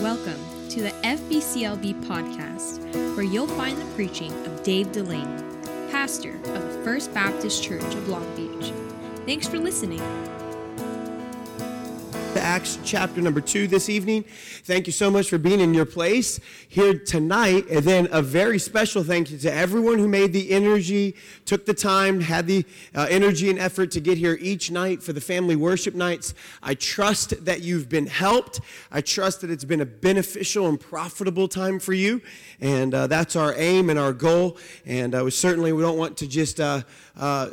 Welcome to the FBCLB podcast, where you'll find the preaching of Dave Delaney, pastor of the First Baptist Church of Long Beach. Thanks for listening. Acts chapter number two this evening. Thank you so much for being in your place here tonight. And then a very special thank you to everyone who made the energy, took the time, had the uh, energy and effort to get here each night for the family worship nights. I trust that you've been helped. I trust that it's been a beneficial and profitable time for you. And uh, that's our aim and our goal. And uh, we certainly we don't want to just uh, uh,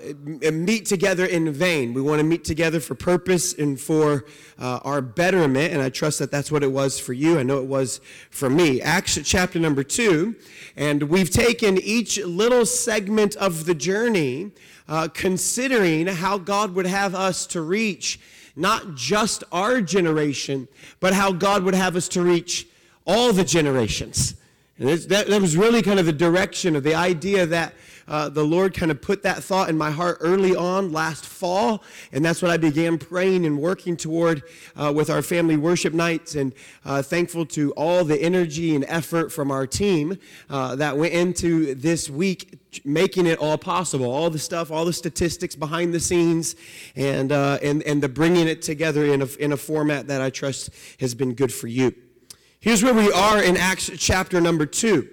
meet together in vain. We want to meet together for purpose and for uh, our betterment. And I trust that that's what it was for you. I know it was for me. Acts chapter number two. And we've taken each little segment of the journey, uh, considering how God would have us to reach not just our generation, but how God would have us to reach all the generations. And that, that was really kind of the direction of the idea that uh, the Lord kind of put that thought in my heart early on last fall, and that's what I began praying and working toward uh, with our family worship nights. And uh, thankful to all the energy and effort from our team uh, that went into this week making it all possible. All the stuff, all the statistics behind the scenes, and uh, and and the bringing it together in a in a format that I trust has been good for you. Here's where we are in Acts chapter number two.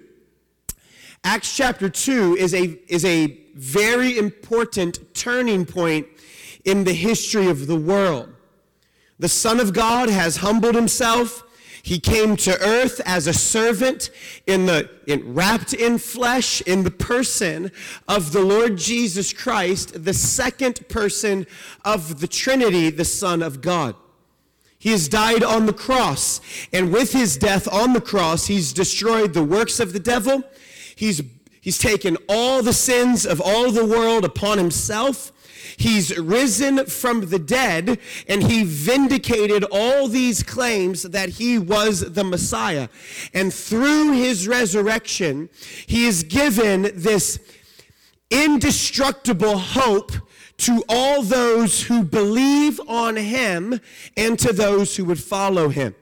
Acts chapter 2 is a, is a very important turning point in the history of the world. The Son of God has humbled himself. He came to earth as a servant in the in, wrapped in flesh in the person of the Lord Jesus Christ, the second person of the Trinity, the Son of God. He has died on the cross, and with his death on the cross, he's destroyed the works of the devil. He's, he's taken all the sins of all the world upon himself. He's risen from the dead and he vindicated all these claims that he was the Messiah. And through his resurrection, he is given this indestructible hope to all those who believe on him and to those who would follow him.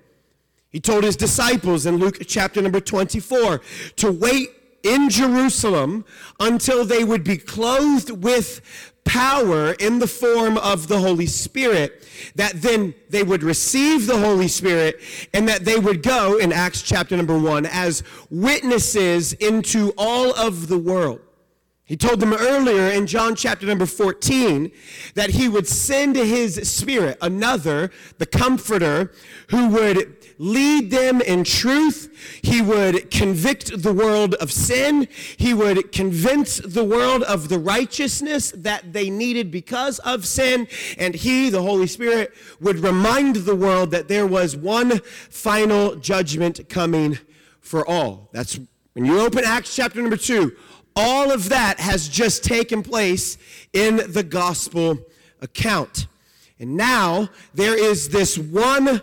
He told his disciples in Luke chapter number 24 to wait in Jerusalem until they would be clothed with power in the form of the Holy Spirit, that then they would receive the Holy Spirit and that they would go in Acts chapter number one as witnesses into all of the world. He told them earlier in John chapter number 14 that he would send his spirit, another, the comforter, who would lead them in truth. He would convict the world of sin. He would convince the world of the righteousness that they needed because of sin. And he, the Holy Spirit, would remind the world that there was one final judgment coming for all. That's when you open Acts chapter number two, all of that has just taken place in the gospel account. And now there is this one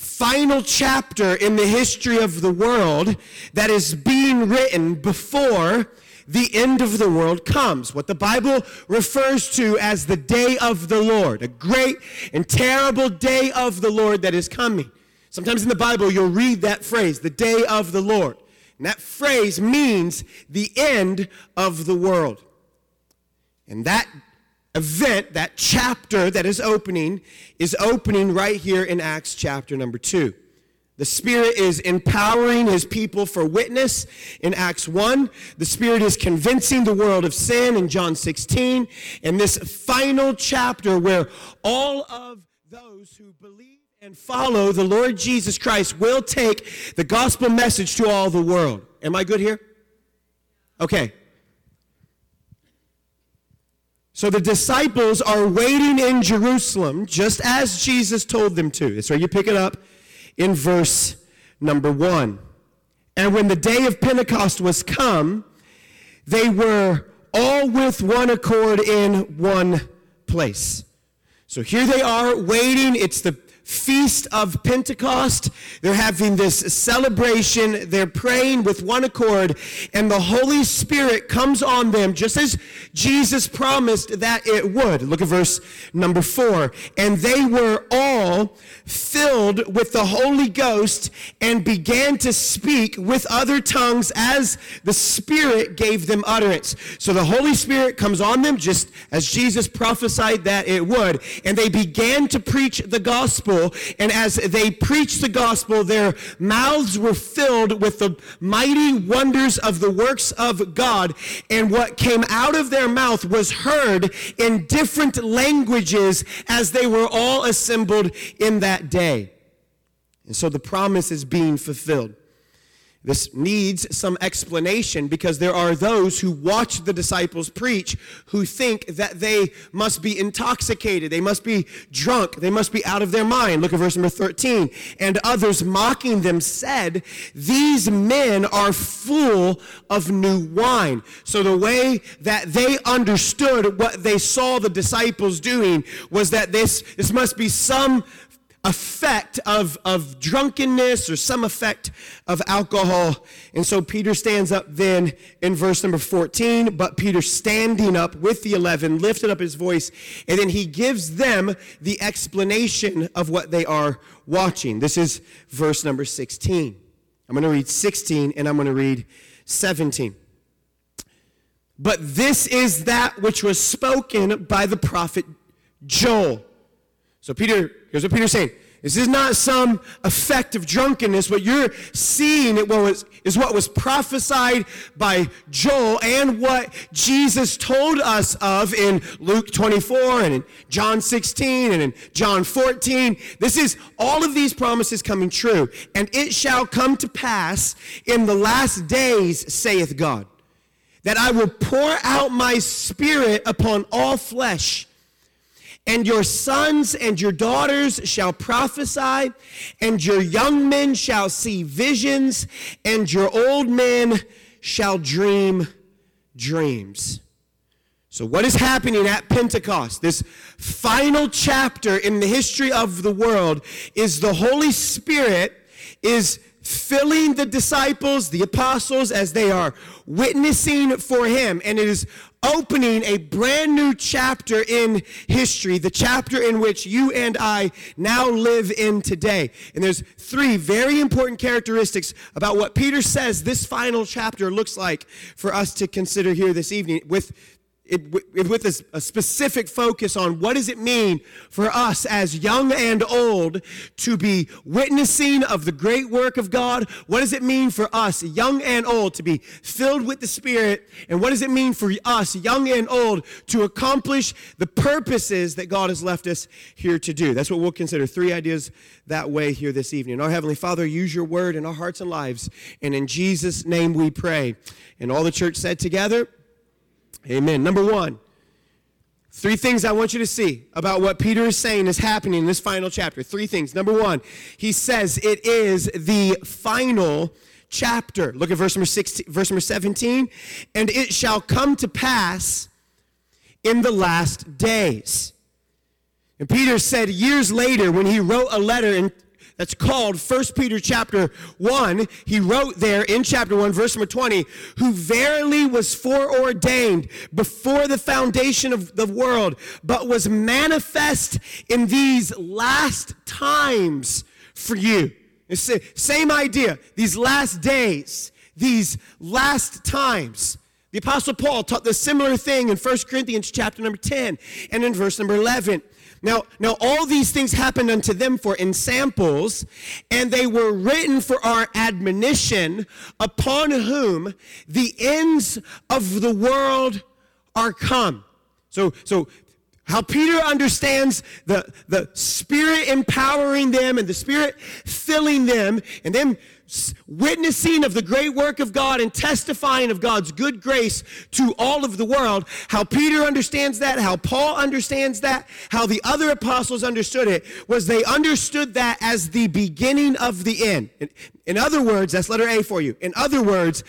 final chapter in the history of the world that is being written before the end of the world comes. What the Bible refers to as the day of the Lord, a great and terrible day of the Lord that is coming. Sometimes in the Bible, you'll read that phrase, the day of the Lord. And that phrase means the end of the world. And that event, that chapter that is opening, is opening right here in Acts chapter number 2. The Spirit is empowering His people for witness in Acts 1. The Spirit is convincing the world of sin in John 16. And this final chapter where all of those who believe and follow the Lord Jesus Christ will take the gospel message to all the world. Am I good here? Okay. So the disciples are waiting in Jerusalem just as Jesus told them to. So you pick it up in verse number one. And when the day of Pentecost was come, they were all with one accord in one place. So here they are waiting. It's the feast of Pentecost. They're having this celebration. They're praying with one accord, and the Holy Spirit comes on them just as Jesus promised that it would. Look at verse number four. And they were all filled with the Holy Ghost and began to speak with other tongues as the Spirit gave them utterance. So the Holy Spirit comes on them just as Jesus prophesied that it would, and they began to preach the gospel. And as they preached the gospel, their mouths were filled with the mighty wonders of the works of God. And what came out of their mouth was heard in different languages as they were all assembled in that day. And so the promise is being fulfilled. This needs some explanation because there are those who watch the disciples preach who think that they must be intoxicated, they must be drunk, they must be out of their mind. Look at verse number 13. And others mocking them said, These men are full of new wine. So the way that they understood what they saw the disciples doing was that this, this must be some effect of, of drunkenness or some effect of alcohol. And so Peter stands up then in verse number 14, but Peter standing up with the 11 lifted up his voice, and then he gives them the explanation of what they are watching. This is verse number 16. I'm going to read 16 and I'm going to read 17. But this is that which was spoken by the prophet Joel. So Peter Here's what Peter's saying. This is not some effect of drunkenness. What you're seeing it was, is what was prophesied by Joel and what Jesus told us of in Luke 24 and in John 16 and in John 14. This is all of these promises coming true. And it shall come to pass in the last days, saith God, that I will pour out my spirit upon all flesh and your sons and your daughters shall prophesy, and your young men shall see visions, and your old men shall dream dreams. So, what is happening at Pentecost? This final chapter in the history of the world is the Holy Spirit is filling the disciples, the apostles, as they are witnessing for him. And it is opening a brand new chapter in history, the chapter in which you and I now live in today. And there's three very important characteristics about what Peter says this final chapter looks like for us to consider here this evening with it, with a, a, specific focus on what does it mean for us as young and old to be witnessing of the great work of God? What does it mean for us, young and old, to be filled with the Spirit? And what does it mean for us, young and old, to accomplish the purposes that God has left us here to do? That's what we'll consider. Three ideas that way here this evening. Our Heavenly Father, use your word in our hearts and lives. And in Jesus' name we pray. And all the church said together, Amen. Number one, three things I want you to see about what Peter is saying is happening in this final chapter. Three things. Number one, he says it is the final chapter. Look at verse number 16, verse number 17. And it shall come to pass in the last days. And Peter said years later when he wrote a letter in that's called 1 Peter chapter 1. He wrote there in chapter 1, verse number 20, who verily was foreordained before the foundation of the world, but was manifest in these last times for you. It's same idea. These last days, these last times. The apostle Paul taught the similar thing in 1 Corinthians chapter number 10 and in verse number 11. Now, now all these things happened unto them for ensamples, and they were written for our admonition, upon whom the ends of the world are come. So, so how Peter understands the, the Spirit empowering them and the Spirit filling them, and them witnessing of the great work of God and testifying of God's good grace to all of the world, how Peter understands that, how Paul understands that, how the other apostles understood it, was they understood that as the beginning of the end. In, in other words, that's letter A for you. In other words,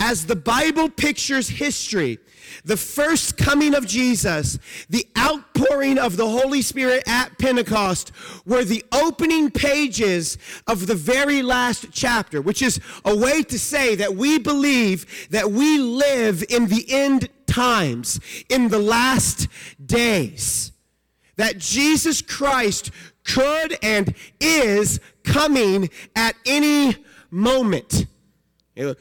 as the Bible pictures history, the first coming of Jesus, the outpouring of the Holy Spirit at Pentecost were the opening pages of the very last chapter, which is a way to say that we believe that we live in the end times, in the last days. That Jesus Christ could and is coming at any moment.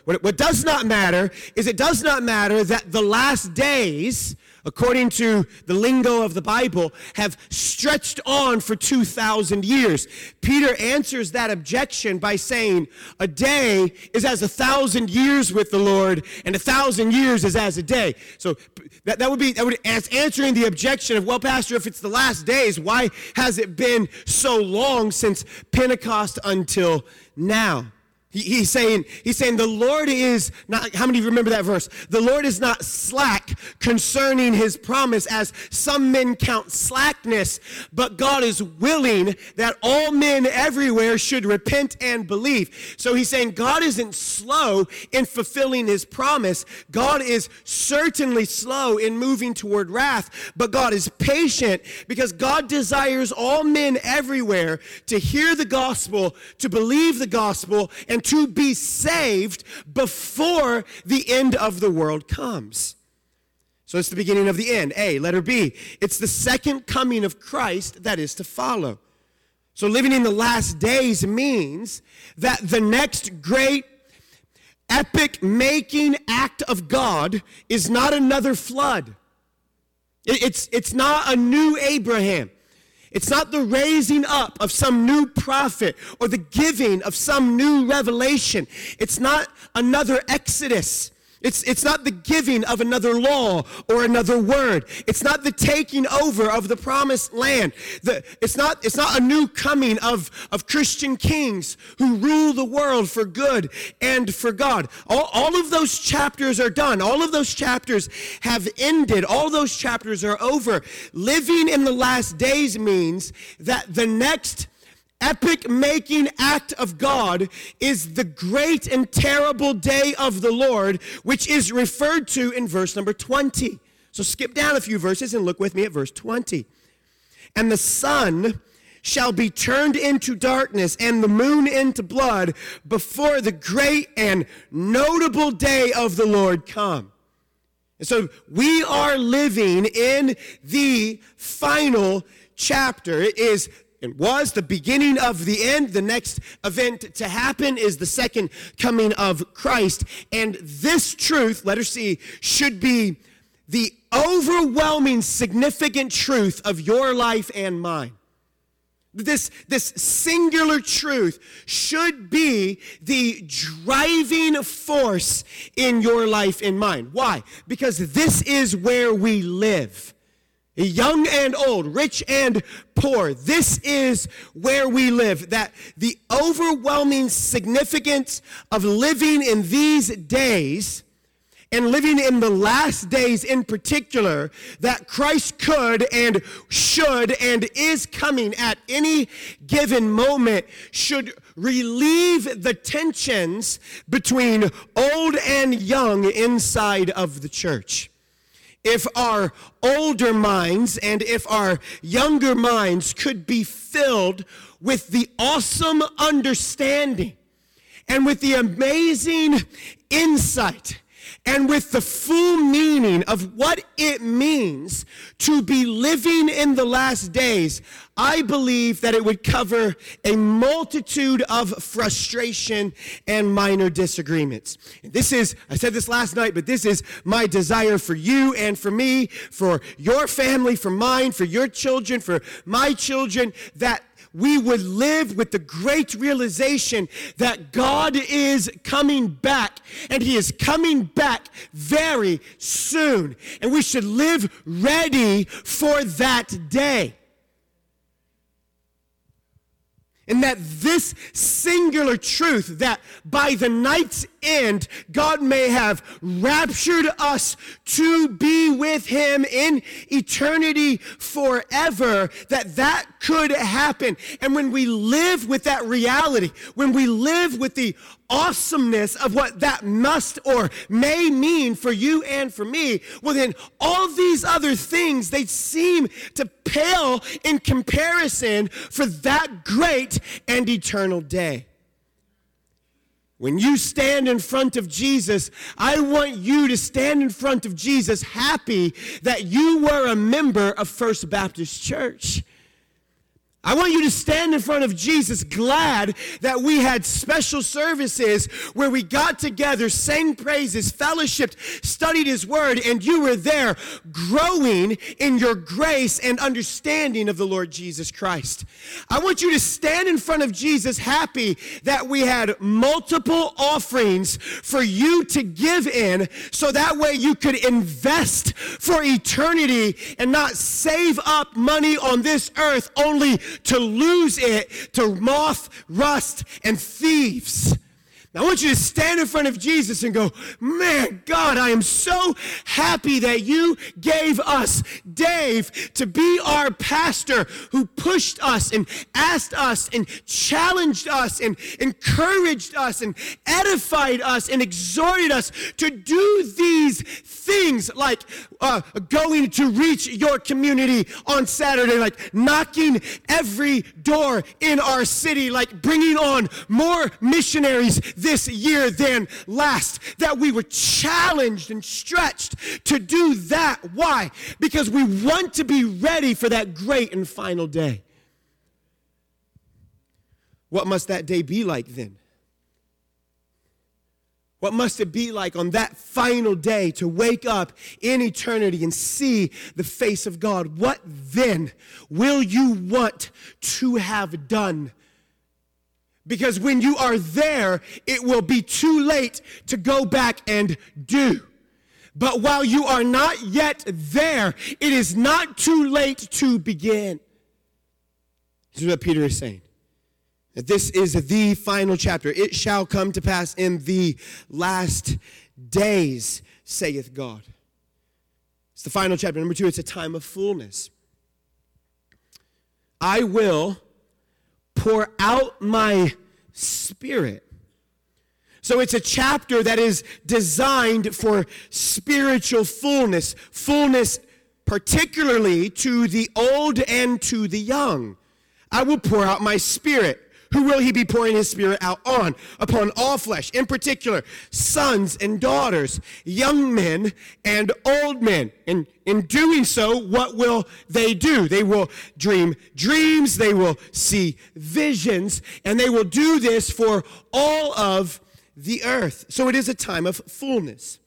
What, does not matter is it does not matter that the last days, according to the lingo of the Bible, have stretched on for 2,000 years. Peter answers that objection by saying, A day is as a thousand years with the Lord, and a thousand years is as a day. So that, that would be that would answering the objection of, well, Pastor, if it's the last days, why has it been so long since Pentecost until now? He, he's saying, he's saying the Lord is not, how many of you remember that verse? The Lord is not slack concerning his promise as some men count slackness, but God is willing that all men everywhere should repent and believe. So he's saying God isn't slow in fulfilling his promise. God is certainly slow in moving toward wrath, but God is patient because God desires all men everywhere to hear the gospel, to believe the gospel, and and to be saved before the end of the world comes. So it's the beginning of the end. A, letter B. It's the second coming of Christ that is to follow. So living in the last days means that the next great epic making act of God is not another flood. It's, it's not a new Abraham. It's not the raising up of some new prophet or the giving of some new revelation. It's not another Exodus. It's, it's not the giving of another law or another word. It's not the taking over of the promised land. The, it's, not, it's not a new coming of, of Christian kings who rule the world for good and for God. All, all of those chapters are done. All of those chapters have ended. All those chapters are over. Living in the last days means that the next epic making act of God is the great and terrible day of the Lord, which is referred to in verse number 20. So skip down a few verses and look with me at verse 20. And the sun shall be turned into darkness and the moon into blood before the great and notable day of the Lord come. And so we are living in the final chapter. It is it was the beginning of the end. The next event to happen is the second coming of Christ. And this truth, letter C, should be the overwhelming significant truth of your life and mine. This, this singular truth should be the driving force in your life and mine. Why? Because this is where we live young and old, rich and poor. This is where we live. That the overwhelming significance of living in these days and living in the last days in particular, that Christ could and should and is coming at any given moment should relieve the tensions between old and young inside of the church if our older minds and if our younger minds could be filled with the awesome understanding and with the amazing insight and with the full meaning of what it means to be living in the last days, I believe that it would cover a multitude of frustration and minor disagreements. This is, I said this last night, but this is my desire for you and for me, for your family, for mine, for your children, for my children, that we would live with the great realization that God is coming back and He is coming back very soon. And we should live ready for that day. And that this singular truth that by the night's end, God may have raptured us to be with him in eternity forever, that that could happen. And when we live with that reality, when we live with the awesomeness of what that must or may mean for you and for me, well, then all these other things, they seem to pale in comparison for that great and eternal day. When you stand in front of Jesus, I want you to stand in front of Jesus happy that you were a member of First Baptist Church. I want you to stand in front of Jesus glad that we had special services where we got together, sang praises, fellowshipped, studied His Word, and you were there growing in your grace and understanding of the Lord Jesus Christ. I want you to stand in front of Jesus happy that we had multiple offerings for you to give in so that way you could invest for eternity and not save up money on this earth only to lose it to moth, rust, and thieves. I want you to stand in front of Jesus and go, Man, God, I am so happy that you gave us Dave to be our pastor who pushed us and asked us and challenged us and encouraged us and edified us and exhorted us to do these things like uh, going to reach your community on Saturday, like knocking every door in our city, like bringing on more missionaries this year than last. That we were challenged and stretched to do that. Why? Because we want to be ready for that great and final day. What must that day be like then? What must it be like on that final day to wake up in eternity and see the face of God? What then will you want to have done? Because when you are there, it will be too late to go back and do. But while you are not yet there, it is not too late to begin. This is what Peter is saying. That this is the final chapter. It shall come to pass in the last days, saith God. It's the final chapter. Number two, it's a time of fullness. I will pour out my spirit. So it's a chapter that is designed for spiritual fullness, fullness particularly to the old and to the young. I will pour out my spirit. Who will he be pouring his spirit out on? Upon all flesh, in particular, sons and daughters, young men and old men. And in doing so, what will they do? They will dream dreams, they will see visions, and they will do this for all of the earth. So it is a time of fullness.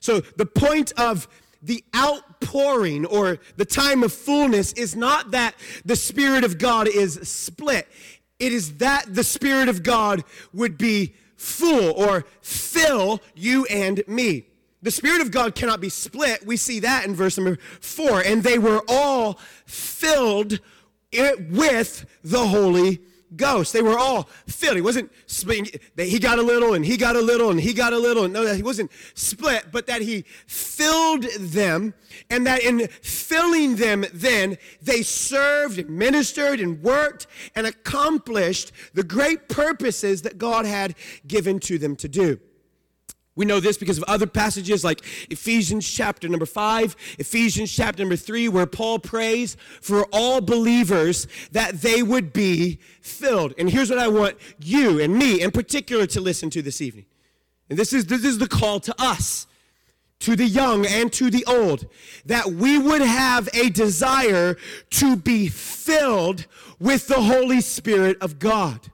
So the point of the outpouring or the time of fullness is not that the Spirit of God is split. It is that the Spirit of God would be full or fill you and me. The Spirit of God cannot be split. We see that in verse number four. And they were all filled with the Holy Ghost. They were all filled. He wasn't split. He got a little and he got a little and he got a little. No, that he wasn't split, but that he filled them and that in filling them then they served and ministered and worked and accomplished the great purposes that God had given to them to do. We know this because of other passages like Ephesians chapter number 5, Ephesians chapter number 3, where Paul prays for all believers that they would be filled. And here's what I want you and me in particular to listen to this evening. And this is, this is the call to us, to the young and to the old, that we would have a desire to be filled with the Holy Spirit of God.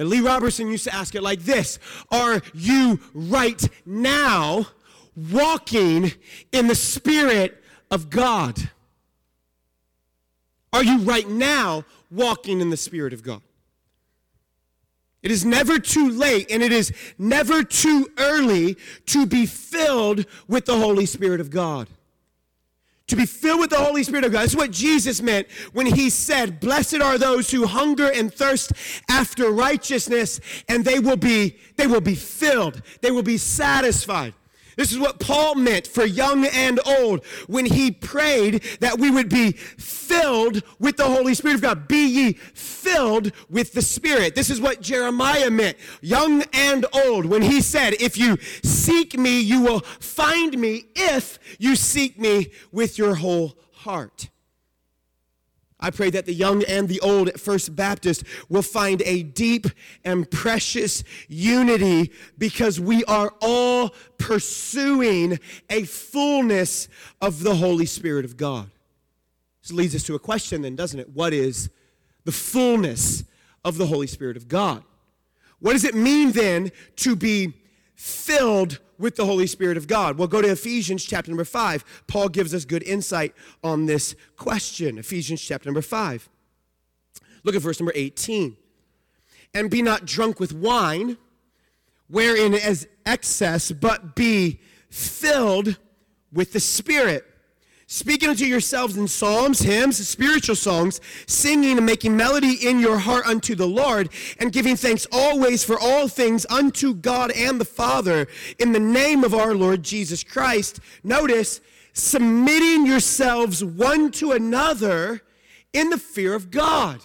And Lee Roberson used to ask it like this Are you right now walking in the Spirit of God? Are you right now walking in the Spirit of God? It is never too late and it is never too early to be filled with the Holy Spirit of God. To be filled with the Holy Spirit of God. This is what Jesus meant when he said, Blessed are those who hunger and thirst after righteousness, and they will be, they will be filled. They will be satisfied. This is what Paul meant for young and old when he prayed that we would be filled with the Holy Spirit of God. Be ye filled with the Spirit. This is what Jeremiah meant, young and old, when he said, If you seek me, you will find me if you seek me with your whole heart. I pray that the young and the old at First Baptist will find a deep and precious unity because we are all pursuing a fullness of the Holy Spirit of God. This leads us to a question, then, doesn't it? What is the fullness of the Holy Spirit of God? What does it mean then to be filled with the Holy Spirit of God? Well, go to Ephesians chapter number 5. Paul gives us good insight on this question. Ephesians chapter number 5. Look at verse number 18. And be not drunk with wine, wherein is excess, but be filled with the Spirit speaking unto yourselves in psalms, hymns, spiritual songs, singing and making melody in your heart unto the Lord, and giving thanks always for all things unto God and the Father in the name of our Lord Jesus Christ. Notice, submitting yourselves one to another in the fear of God.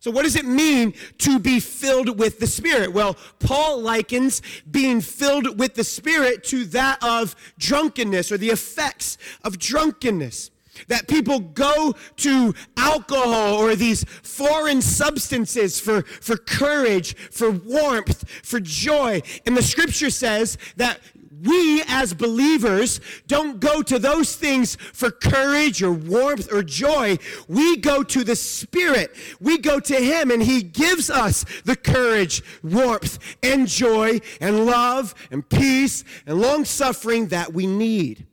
So, what does it mean to be filled with the Spirit? Well, Paul likens being filled with the Spirit to that of drunkenness or the effects of drunkenness. That people go to alcohol or these foreign substances for, for courage, for warmth, for joy. And the scripture says that we as believers don't go to those things for courage or warmth or joy. We go to the Spirit. We go to Him and He gives us the courage, warmth, and joy, and love, and peace, and long suffering that we need.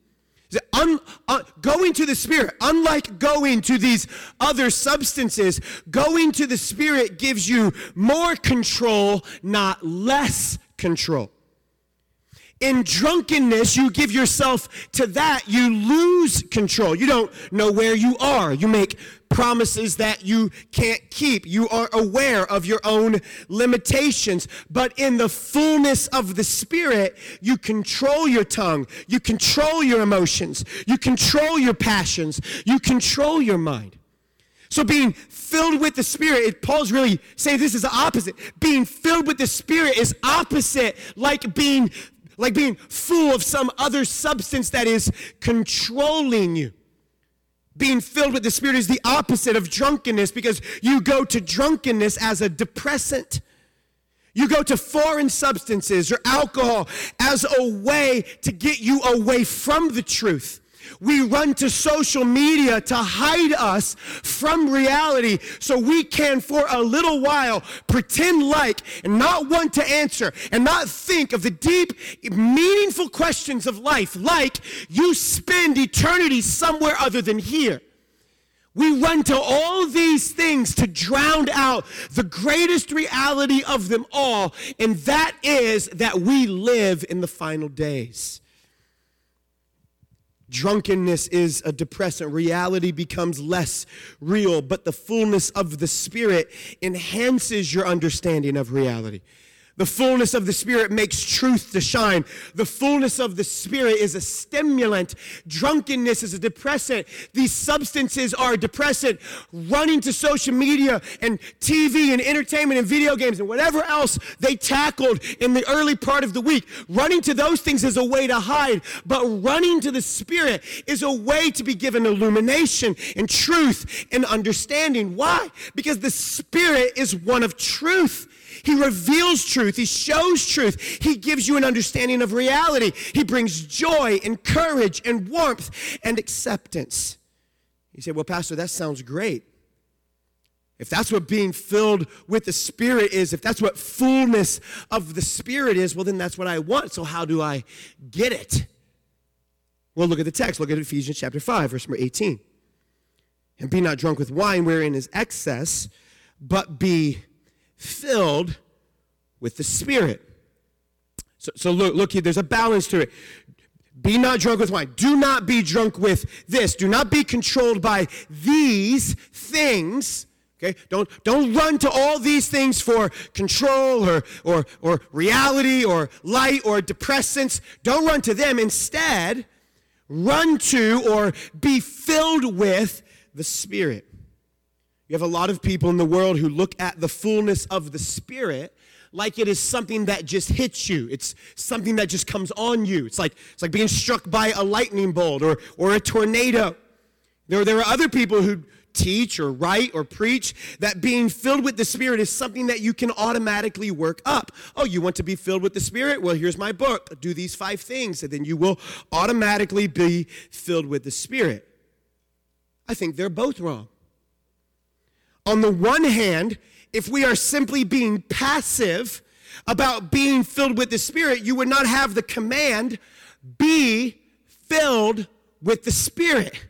Un, uh, going to the Spirit, unlike going to these other substances, going to the Spirit gives you more control, not less control. In drunkenness, you give yourself to that, you lose control. You don't know where you are. You make promises that you can't keep. You are aware of your own limitations. But in the fullness of the Spirit, you control your tongue, you control your emotions, you control your passions, you control your mind. So being filled with the Spirit, Paul's really saying this is the opposite. Being filled with the Spirit is opposite, like being like being full of some other substance that is controlling you. Being filled with the Spirit is the opposite of drunkenness because you go to drunkenness as a depressant. You go to foreign substances or alcohol as a way to get you away from the truth. We run to social media to hide us from reality so we can, for a little while, pretend like and not want to answer and not think of the deep, meaningful questions of life, like you spend eternity somewhere other than here. We run to all these things to drown out the greatest reality of them all, and that is that we live in the final days. Drunkenness is a depressant. Reality becomes less real, but the fullness of the Spirit enhances your understanding of reality. The fullness of the Spirit makes truth to shine. The fullness of the Spirit is a stimulant. Drunkenness is a depressant. These substances are a depressant. Running to social media and TV and entertainment and video games and whatever else they tackled in the early part of the week. Running to those things is a way to hide, but running to the Spirit is a way to be given illumination and truth and understanding. Why? Because the Spirit is one of truth. He reveals truth. He shows truth. He gives you an understanding of reality. He brings joy and courage and warmth and acceptance. You say, Well, Pastor, that sounds great. If that's what being filled with the Spirit is, if that's what fullness of the Spirit is, well, then that's what I want. So, how do I get it? Well, look at the text. Look at Ephesians chapter 5, verse number 18. And be not drunk with wine wherein is excess, but be filled with the Spirit. So, so look, look here, there's a balance to it. Be not drunk with wine. Do not be drunk with this. Do not be controlled by these things. Okay? Don't, don't run to all these things for control or, or, or reality or light or depressants. Don't run to them. Instead, run to or be filled with the Spirit. You have a lot of people in the world who look at the fullness of the Spirit like it is something that just hits you. It's something that just comes on you. It's like, it's like being struck by a lightning bolt or, or a tornado. There, there are other people who teach or write or preach that being filled with the Spirit is something that you can automatically work up. Oh, you want to be filled with the Spirit? Well, here's my book. Do these five things, and then you will automatically be filled with the Spirit. I think they're both wrong. On the one hand, if we are simply being passive about being filled with the Spirit, you would not have the command, be filled with the Spirit.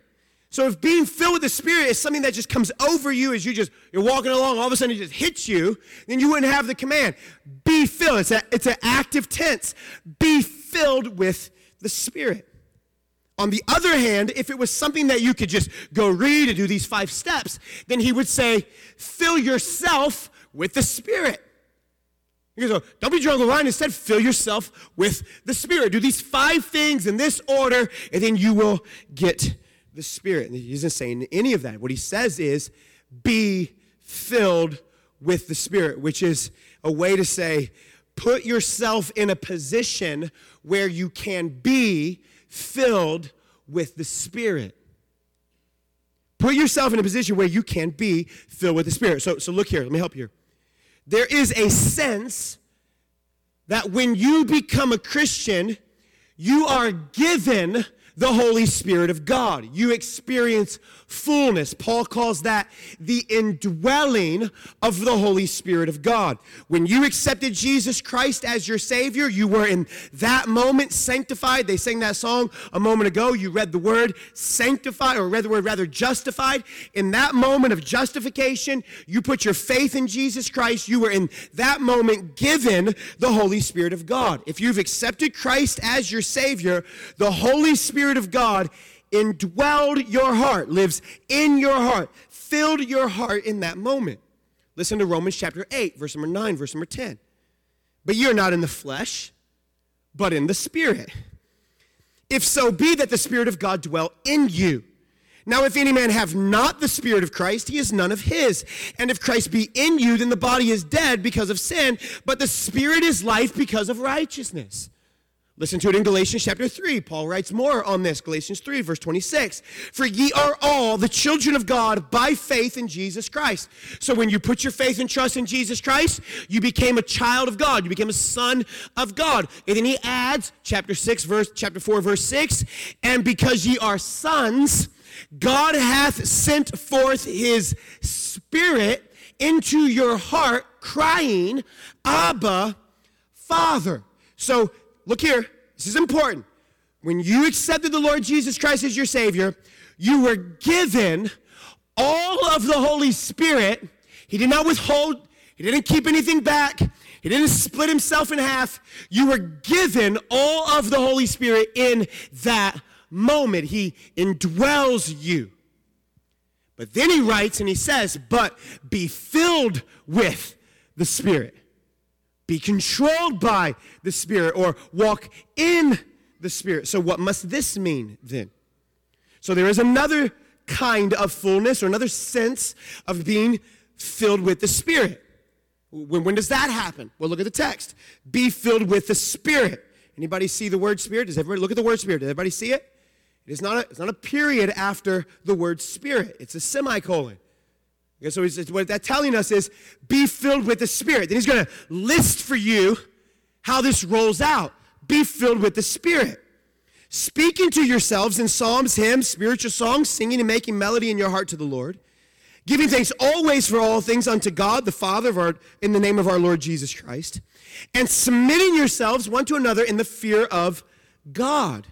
So if being filled with the Spirit is something that just comes over you as you just you're walking along, all of a sudden it just hits you, then you wouldn't have the command. Be filled. It's, a, it's an active tense. Be filled with the Spirit. On the other hand, if it was something that you could just go read and do these five steps, then he would say, fill yourself with the Spirit. He goes, don't be drunk with wine. Instead, fill yourself with the Spirit. Do these five things in this order, and then you will get the Spirit. And he isn't saying any of that. What he says is, be filled with the Spirit, which is a way to say, put yourself in a position where you can be filled with the Spirit. Put yourself in a position where you can be filled with the Spirit. So, so look here, let me help you. There is a sense that when you become a Christian, you are given the Holy Spirit of God. You experience fullness. Paul calls that the indwelling of the Holy Spirit of God. When you accepted Jesus Christ as your Savior, you were in that moment sanctified. They sang that song a moment ago. You read the word sanctified, or read the word rather justified. In that moment of justification, you put your faith in Jesus Christ. You were in that moment given the Holy Spirit of God. If you've accepted Christ as your Savior, the Holy Spirit of God indwelled your heart, lives in your heart, filled your heart in that moment. Listen to Romans chapter 8, verse number 9, verse number 10. But you're not in the flesh, but in the Spirit. If so be that the Spirit of God dwell in you. Now, if any man have not the Spirit of Christ, he is none of his. And if Christ be in you, then the body is dead because of sin, but the Spirit is life because of righteousness. Listen to it in Galatians chapter 3. Paul writes more on this. Galatians 3, verse 26. For ye are all the children of God by faith in Jesus Christ. So when you put your faith and trust in Jesus Christ, you became a child of God. You became a son of God. And then he adds, chapter 6, verse, chapter 4, verse 6, and because ye are sons, God hath sent forth his spirit into your heart, crying, Abba, Father. So look here, this is important. When you accepted the Lord Jesus Christ as your Savior, you were given all of the Holy Spirit. He did not withhold, He didn't keep anything back, He didn't split Himself in half. You were given all of the Holy Spirit in that moment. He indwells you. But then He writes and He says, But be filled with the Spirit be controlled by the Spirit or walk in the Spirit. So, what must this mean then? So, there is another kind of fullness or another sense of being filled with the Spirit. When, when does that happen? Well, look at the text. Be filled with the Spirit. Anybody see the word Spirit? Does everybody look at the word Spirit? Does everybody see it? It is not a, it's not a period after the word Spirit. It's a semicolon. Okay, so what that's telling us is be filled with the Spirit. Then he's going to list for you how this rolls out. Be filled with the Spirit. Speaking to yourselves in psalms, hymns, spiritual songs, singing and making melody in your heart to the Lord. Giving thanks always for all things unto God, the Father, of our, in the name of our Lord Jesus Christ. And submitting yourselves one to another in the fear of God.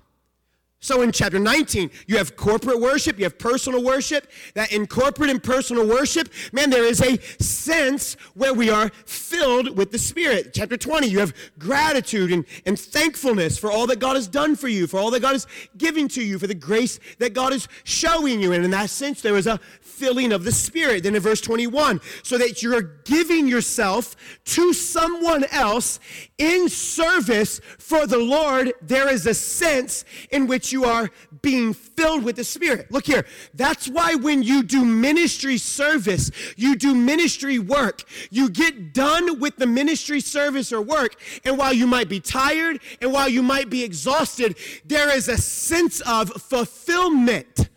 So in chapter 19, you have corporate worship, you have personal worship. That in corporate and personal worship, man, there is a sense where we are filled with the Spirit. Chapter 20, you have gratitude and, and thankfulness for all that God has done for you, for all that God is giving to you, for the grace that God is showing you. And in that sense, there is a filling of the Spirit. Then in verse 21, so that you're giving yourself to someone else in service for the Lord, there is a sense in which you are being filled with the Spirit. Look here. That's why when you do ministry service, you do ministry work, you get done with the ministry service or work, and while you might be tired and while you might be exhausted, there is a sense of fulfillment.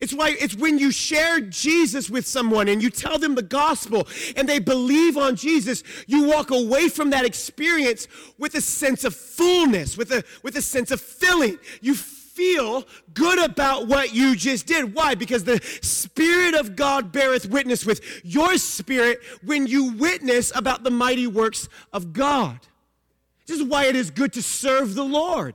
It's why it's when you share Jesus with someone and you tell them the gospel and they believe on Jesus, you walk away from that experience with a sense of fullness, with a with a sense of filling. You feel good about what you just did. Why? Because the Spirit of God beareth witness with your spirit when you witness about the mighty works of God. This is why it is good to serve the Lord.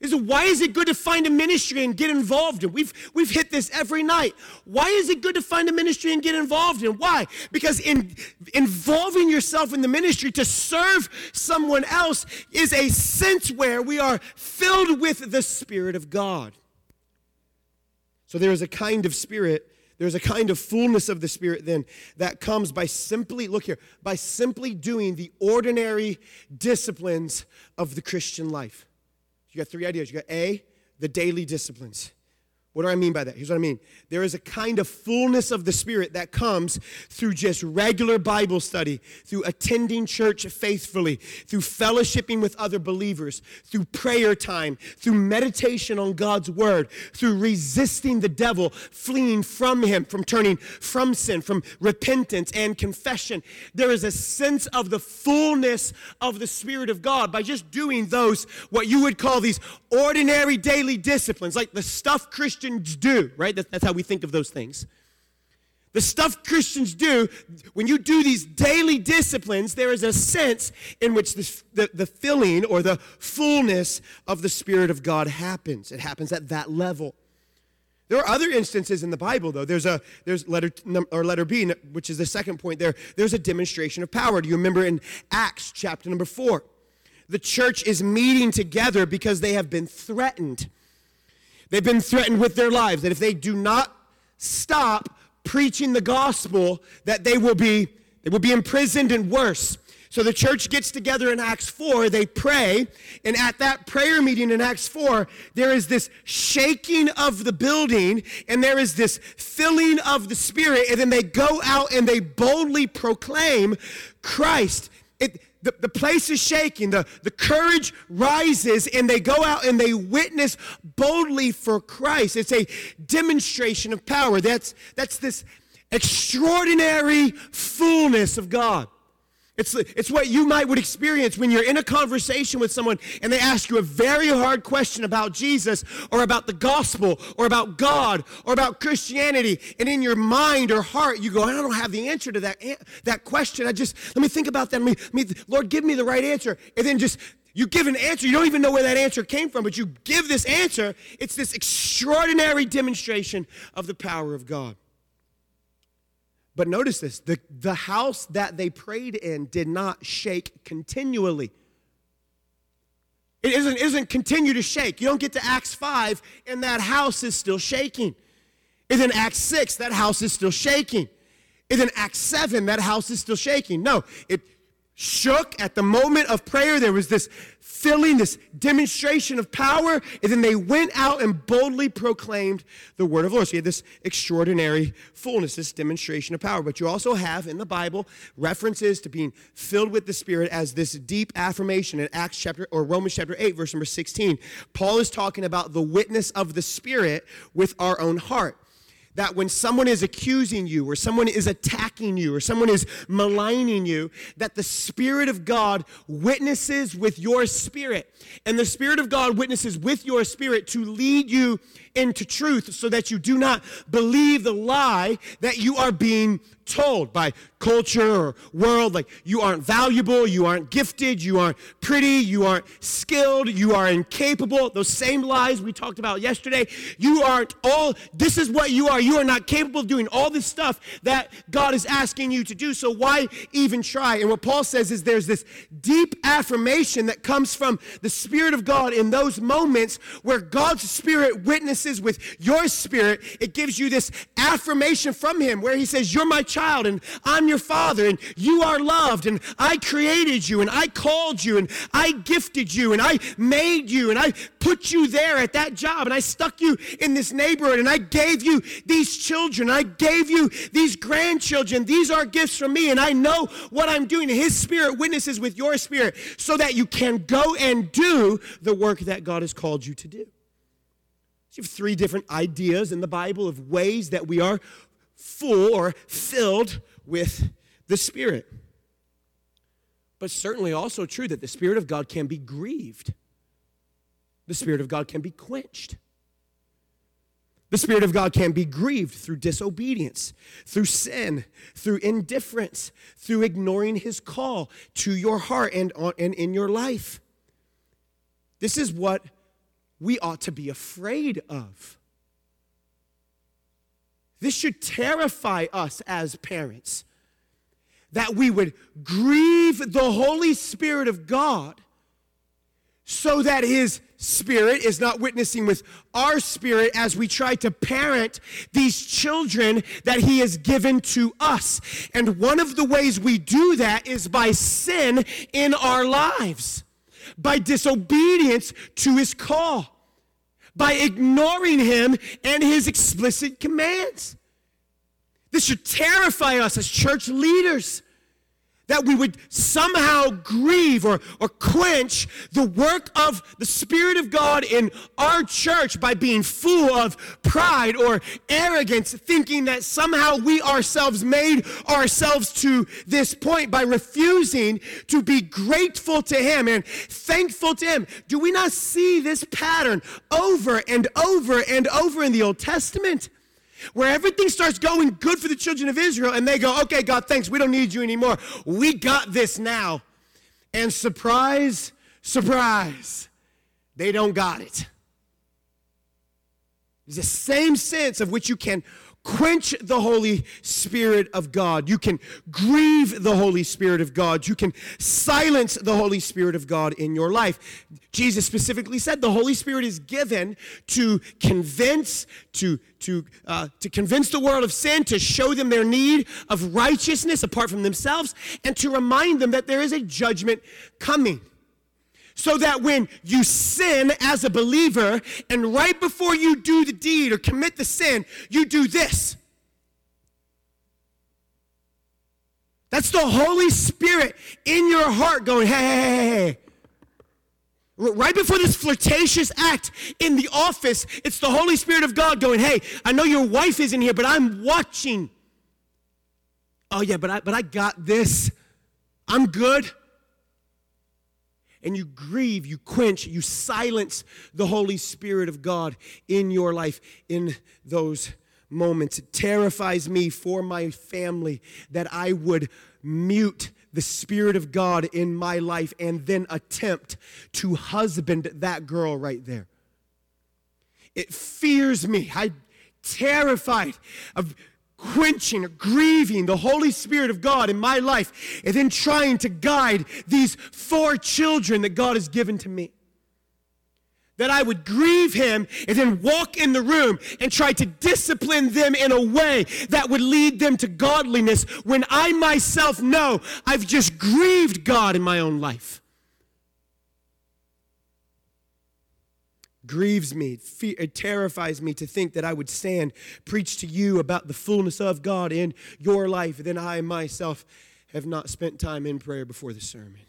Is why is it good to find a ministry and get involved in? We've, we've hit this every night. Why is it good to find a ministry and get involved in? Why? Because in involving yourself in the ministry to serve someone else is a sense where we are filled with the Spirit of God. So there is a kind of spirit, there's a kind of fullness of the Spirit then that comes by simply, look here, by simply doing the ordinary disciplines of the Christian life. You got three ideas. You got A, the daily disciplines. What do I mean by that? Here's what I mean. There is a kind of fullness of the Spirit that comes through just regular Bible study, through attending church faithfully, through fellowshipping with other believers, through prayer time, through meditation on God's Word, through resisting the devil, fleeing from him, from turning from sin, from repentance and confession. There is a sense of the fullness of the Spirit of God by just doing those, what you would call these ordinary daily disciplines, like the stuff Christians do, right? That's how we think of those things. The stuff Christians do, when you do these daily disciplines, there is a sense in which the, the, the, filling or the fullness of the Spirit of God happens. It happens at that level. There are other instances in the Bible, though. There's a there's letter number or letter B, which is the second point there. There's a demonstration of power. Do you remember in Acts chapter number four? the church is meeting together because they have been threatened. They've been threatened with their lives that if they do not stop preaching the gospel, that they will be they will be imprisoned and worse. So the church gets together in Acts 4, they pray, and at that prayer meeting in Acts 4, there is this shaking of the building, and there is this filling of the Spirit, and then they go out and they boldly proclaim Christ. It, the, the place is shaking, the, the courage rises, and they go out and they witness boldly for Christ. It's a demonstration of power. That's, that's this extraordinary fullness of God. It's, it's what you might would experience when you're in a conversation with someone and they ask you a very hard question about Jesus or about the gospel or about God or about Christianity. And in your mind or heart, you go, I don't have the answer to that, that question. I just, let me think about that. Let me, let me, Lord, give me the right answer. And then just, you give an answer. You don't even know where that answer came from, but you give this answer. It's this extraordinary demonstration of the power of God. But notice this the, the house that they prayed in did not shake continually. It isn't, isn't continue to shake. You don't get to Acts 5 and that house is still shaking. And then Acts 6, that house is still shaking. And then Acts 7, that house is still shaking. No, it shook at the moment of prayer. There was this filling, this demonstration of power, and then they went out and boldly proclaimed the word of the Lord. So you had this extraordinary fullness, this demonstration of power. But you also have in the Bible references to being filled with the Spirit as this deep affirmation in Acts chapter or Romans chapter 8, verse number 16. Paul is talking about the witness of the Spirit with our own heart that when someone is accusing you or someone is attacking you or someone is maligning you, that the Spirit of God witnesses with your spirit. And the Spirit of God witnesses with your spirit to lead you into truth so that you do not believe the lie that you are being told by culture or world like you aren't valuable, you aren't gifted, you aren't pretty, you aren't skilled, you are incapable. Those same lies we talked about yesterday. You aren't all, this is what you are. You are not capable of doing all this stuff that God is asking you to do. So why even try? And what Paul says is there's this deep affirmation that comes from the Spirit of God in those moments where God's Spirit witnesses with your spirit. It gives you this affirmation from Him where He says, You're my child and I'm your father and you are loved and I created you and I called you and I gifted you and I made you and I put you there at that job and I stuck you in this neighborhood and I gave you these children. I gave you these grandchildren. These are gifts from me and I know what I'm doing. His spirit witnesses with your spirit so that you can go and do the work that God has called you to do. So you have three different ideas in the Bible of ways that we are full or filled with the Spirit. But certainly also true that the Spirit of God can be grieved. The Spirit of God can be quenched. The Spirit of God can be grieved through disobedience, through sin, through indifference, through ignoring His call to your heart and, and in your life. This is what we ought to be afraid of. This should terrify us as parents that we would grieve the Holy Spirit of God so that His Spirit is not witnessing with our spirit as we try to parent these children that He has given to us. And one of the ways we do that is by sin in our lives, by disobedience to His call by ignoring him and his explicit commands. This should terrify us as church leaders that we would somehow grieve or, or quench the work of the Spirit of God in our church by being full of pride or arrogance, thinking that somehow we ourselves made ourselves to this point by refusing to be grateful to Him and thankful to Him. Do we not see this pattern over and over and over in the Old Testament? Where everything starts going good for the children of Israel, and they go, okay, God, thanks, we don't need you anymore. We got this now. And surprise, surprise, they don't got it. It's the same sense of which you can quench the Holy Spirit of God. You can grieve the Holy Spirit of God. You can silence the Holy Spirit of God in your life. Jesus specifically said the Holy Spirit is given to convince, to, to, uh, to convince the world of sin, to show them their need of righteousness apart from themselves, and to remind them that there is a judgment coming so that when you sin as a believer and right before you do the deed or commit the sin, you do this. That's the Holy Spirit in your heart going, hey, hey, hey, hey. Right before this flirtatious act in the office, it's the Holy Spirit of God going, hey, I know your wife isn't here, but I'm watching. Oh, yeah, but I, but I got this. I'm good and you grieve, you quench, you silence the Holy Spirit of God in your life in those moments. It terrifies me for my family that I would mute the Spirit of God in my life and then attempt to husband that girl right there. It fears me. I'm terrified of quenching or grieving the Holy Spirit of God in my life and then trying to guide these four children that God has given to me. That I would grieve him and then walk in the room and try to discipline them in a way that would lead them to godliness when I myself know I've just grieved God in my own life. Grieves me, it terrifies me to think that I would stand, preach to you about the fullness of God in your life, then I myself have not spent time in prayer before the sermon.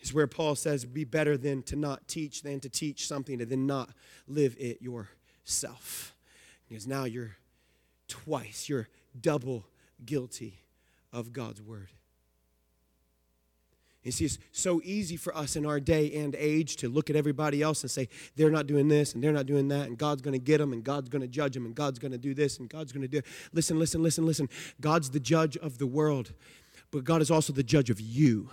Is where Paul says, be better than to not teach than to teach something and then not live it yourself. Because now you're twice, you're double guilty of God's word. You see, it's so easy for us in our day and age to look at everybody else and say, they're not doing this and they're not doing that, and God's going to get them, and God's going to judge them, and God's going to do this, and God's going to do. Listen, listen, listen, listen. God's the judge of the world, but God is also the judge of you.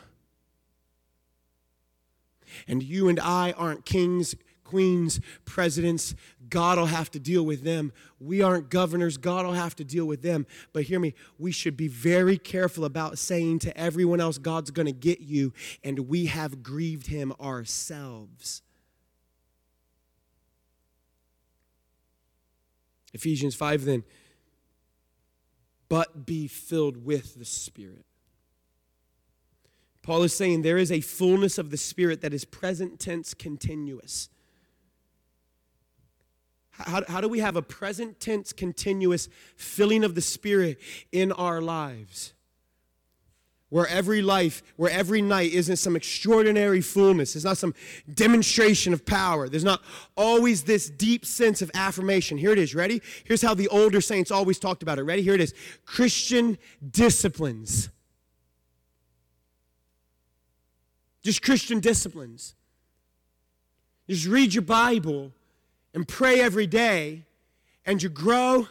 And you and I aren't kings queens, presidents. God will have to deal with them. We aren't governors. God will have to deal with them. But hear me, we should be very careful about saying to everyone else, God's going to get you, and we have grieved him ourselves. Ephesians 5 then, but be filled with the Spirit. Paul is saying there is a fullness of the Spirit that is present tense continuous. How, how do we have a present tense, continuous filling of the Spirit in our lives? Where every life, where every night isn't some extraordinary fullness. It's not some demonstration of power. There's not always this deep sense of affirmation. Here it is. Ready? Here's how the older saints always talked about it. Ready? Here it is Christian disciplines. Just Christian disciplines. Just read your Bible and pray every day, and you grow,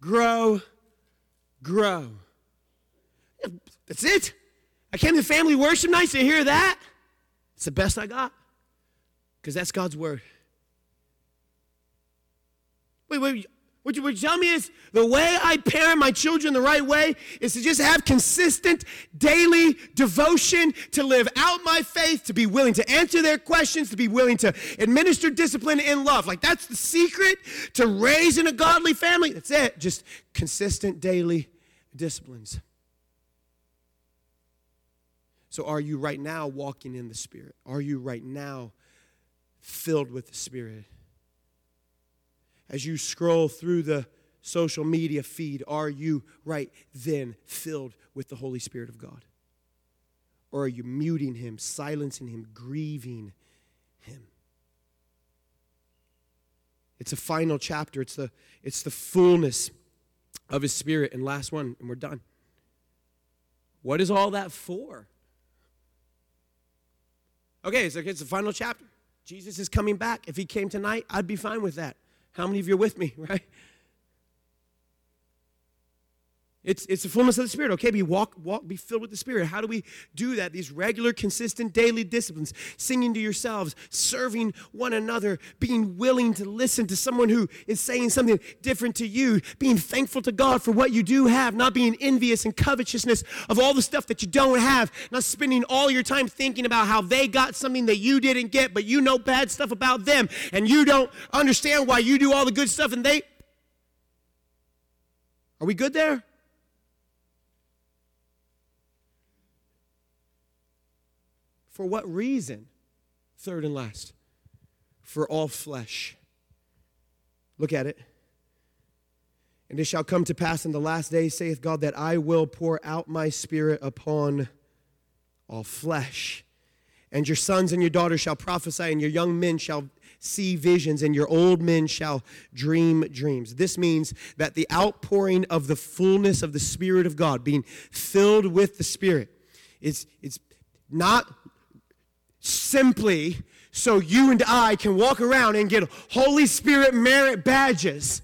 grow, grow. That's it. I came to family worship nights to hear that. It's the best I got because that's God's word. Wait, wait, what you, would tell me is the way I parent my children the right way is to just have consistent daily devotion to live out my faith, to be willing to answer their questions, to be willing to administer discipline in love. Like that's the secret to raising a godly family. That's it. Just consistent daily disciplines. So, are you right now walking in the Spirit? Are you right now filled with the Spirit? As you scroll through the social media feed, are you right then filled with the Holy Spirit of God? Or are you muting Him, silencing Him, grieving Him? It's a final chapter. It's the, it's the fullness of His Spirit. And last one, and we're done. What is all that for? Okay, so it's the final chapter. Jesus is coming back. If He came tonight, I'd be fine with that. How many of you are with me, right? It's, it's the fullness of the Spirit. Okay, be walk, walk, be filled with the Spirit. How do we do that? These regular, consistent, daily disciplines, singing to yourselves, serving one another, being willing to listen to someone who is saying something different to you, being thankful to God for what you do have, not being envious and covetousness of all the stuff that you don't have, not spending all your time thinking about how they got something that you didn't get, but you know bad stuff about them, and you don't understand why you do all the good stuff and they. Are we good there? For what reason? Third and last. For all flesh. Look at it. And it shall come to pass in the last days, saith God, that I will pour out my spirit upon all flesh. And your sons and your daughters shall prophesy, and your young men shall see visions, and your old men shall dream dreams. This means that the outpouring of the fullness of the Spirit of God, being filled with the Spirit, is it's not simply so you and I can walk around and get Holy Spirit merit badges.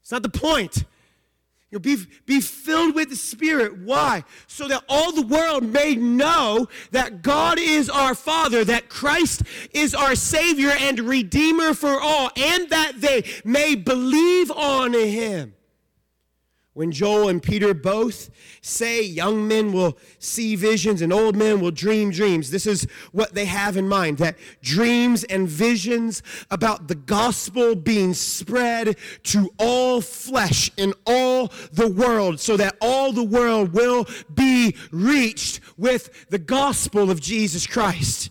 It's not the point. You'll be, be filled with the Spirit. Why? So that all the world may know that God is our Father, that Christ is our Savior and Redeemer for all, and that they may believe on Him. When Joel and Peter both say young men will see visions and old men will dream dreams, this is what they have in mind that dreams and visions about the gospel being spread to all flesh in all the world, so that all the world will be reached with the gospel of Jesus Christ.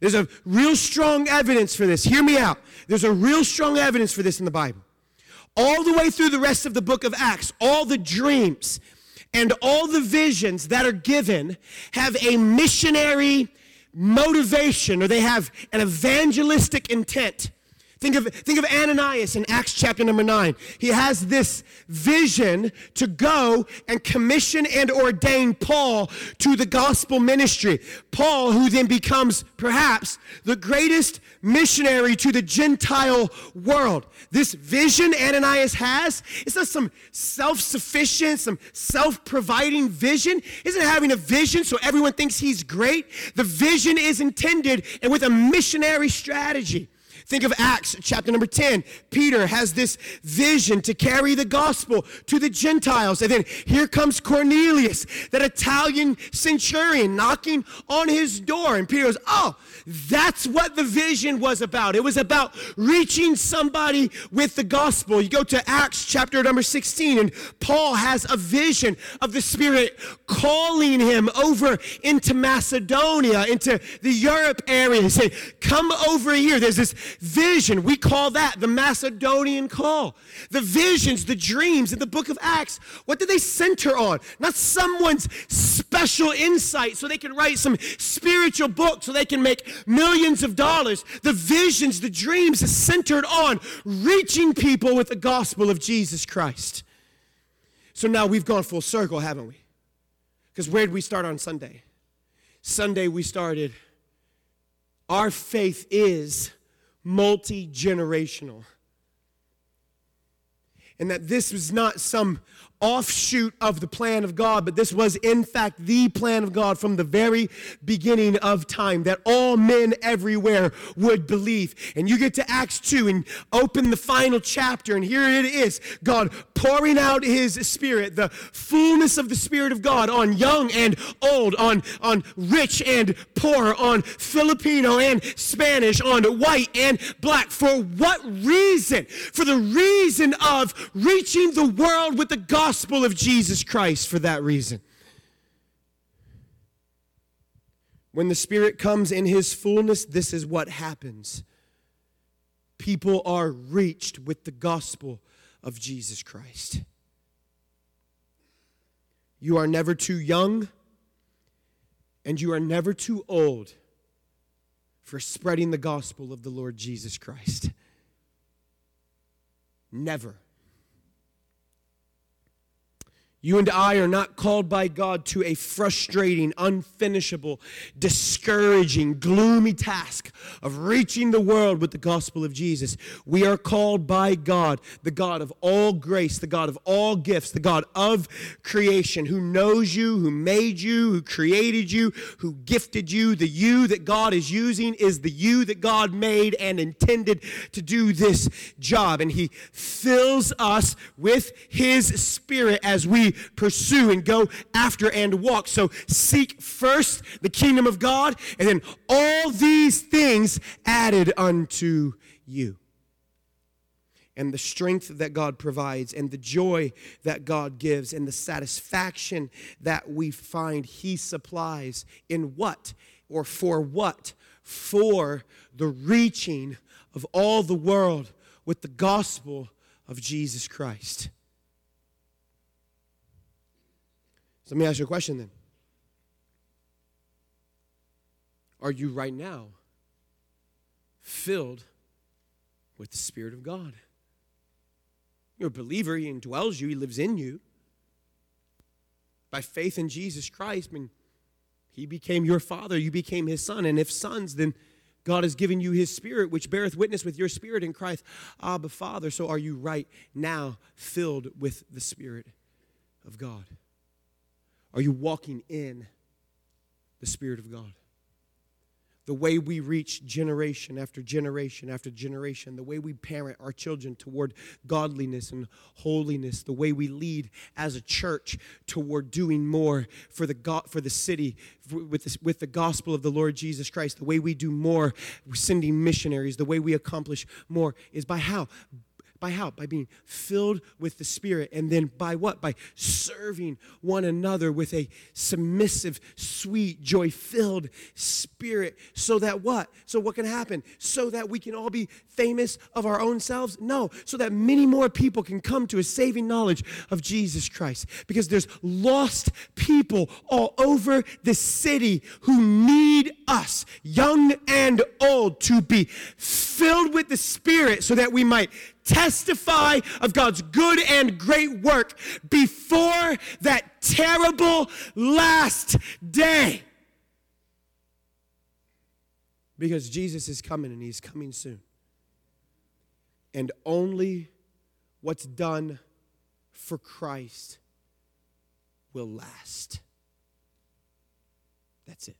There's a real strong evidence for this. Hear me out. There's a real strong evidence for this in the Bible all the way through the rest of the book of Acts, all the dreams and all the visions that are given have a missionary motivation or they have an evangelistic intent Think of, think of Ananias in Acts chapter number 9. He has this vision to go and commission and ordain Paul to the gospel ministry. Paul, who then becomes perhaps the greatest missionary to the Gentile world. This vision Ananias has, it's not some self sufficient, some self providing vision. Isn't having a vision so everyone thinks he's great. The vision is intended and with a missionary strategy. Think of Acts chapter number 10. Peter has this vision to carry the gospel to the Gentiles. And then here comes Cornelius, that Italian centurion, knocking on his door. And Peter goes, Oh, that's what the vision was about. It was about reaching somebody with the gospel. You go to Acts chapter number 16, and Paul has a vision of the Spirit calling him over into Macedonia, into the Europe area. He said, Come over here. There's this vision. We call that the Macedonian call. The visions, the dreams in the book of Acts, what do they center on? Not someone's special insight so they can write some spiritual book so they can make millions of dollars. The visions, the dreams is centered on reaching people with the gospel of Jesus Christ. So now we've gone full circle, haven't we? Because where did we start on Sunday? Sunday we started. Our faith is multi generational. And that this was not some offshoot of the plan of God, but this was in fact the plan of God from the very beginning of time that all men everywhere would believe. And you get to Acts 2 and open the final chapter, and here it is God pouring out his spirit, the fullness of the spirit of God on young and old, on, on rich and poor, on Filipino and Spanish, on white and black. For what reason? For the reason of reaching the world with the gospel gospel of Jesus Christ for that reason. When the Spirit comes in His fullness, this is what happens. People are reached with the gospel of Jesus Christ. You are never too young, and you are never too old for spreading the gospel of the Lord Jesus Christ. Never. You and I are not called by God to a frustrating, unfinishable, discouraging, gloomy task of reaching the world with the gospel of Jesus. We are called by God, the God of all grace, the God of all gifts, the God of creation, who knows you, who made you, who created you, who gifted you. The you that God is using is the you that God made and intended to do this job. And He fills us with His Spirit as we pursue and go after and walk. So seek first the kingdom of God, and then all these things added unto you. And the strength that God provides, and the joy that God gives, and the satisfaction that we find He supplies in what or for what? For the reaching of all the world with the gospel of Jesus Christ. So let me ask you a question then. Are you right now filled with the Spirit of God? You're a believer, He indwells you, He lives in you. By faith in Jesus Christ, I mean, He became your Father, you became His Son. And if sons, then God has given you His Spirit, which beareth witness with your spirit in Christ, Abba, Father. So are you right now filled with the Spirit of God? Are you walking in the Spirit of God? The way we reach generation after generation after generation, the way we parent our children toward godliness and holiness, the way we lead as a church toward doing more for the, for the city with, with the gospel of the Lord Jesus Christ, the way we do more sending missionaries, the way we accomplish more is by how? By how? By being filled with the Spirit. And then by what? By serving one another with a submissive, sweet, joy filled spirit. So that what? So what can happen? So that we can all be famous of our own selves? No. So that many more people can come to a saving knowledge of Jesus Christ. Because there's lost people all over the city who need us, young and old, to be filled with the Spirit so that we might testify of God's good and great work before that terrible last day. Because Jesus is coming and he's coming soon. And only what's done for Christ will last. That's it.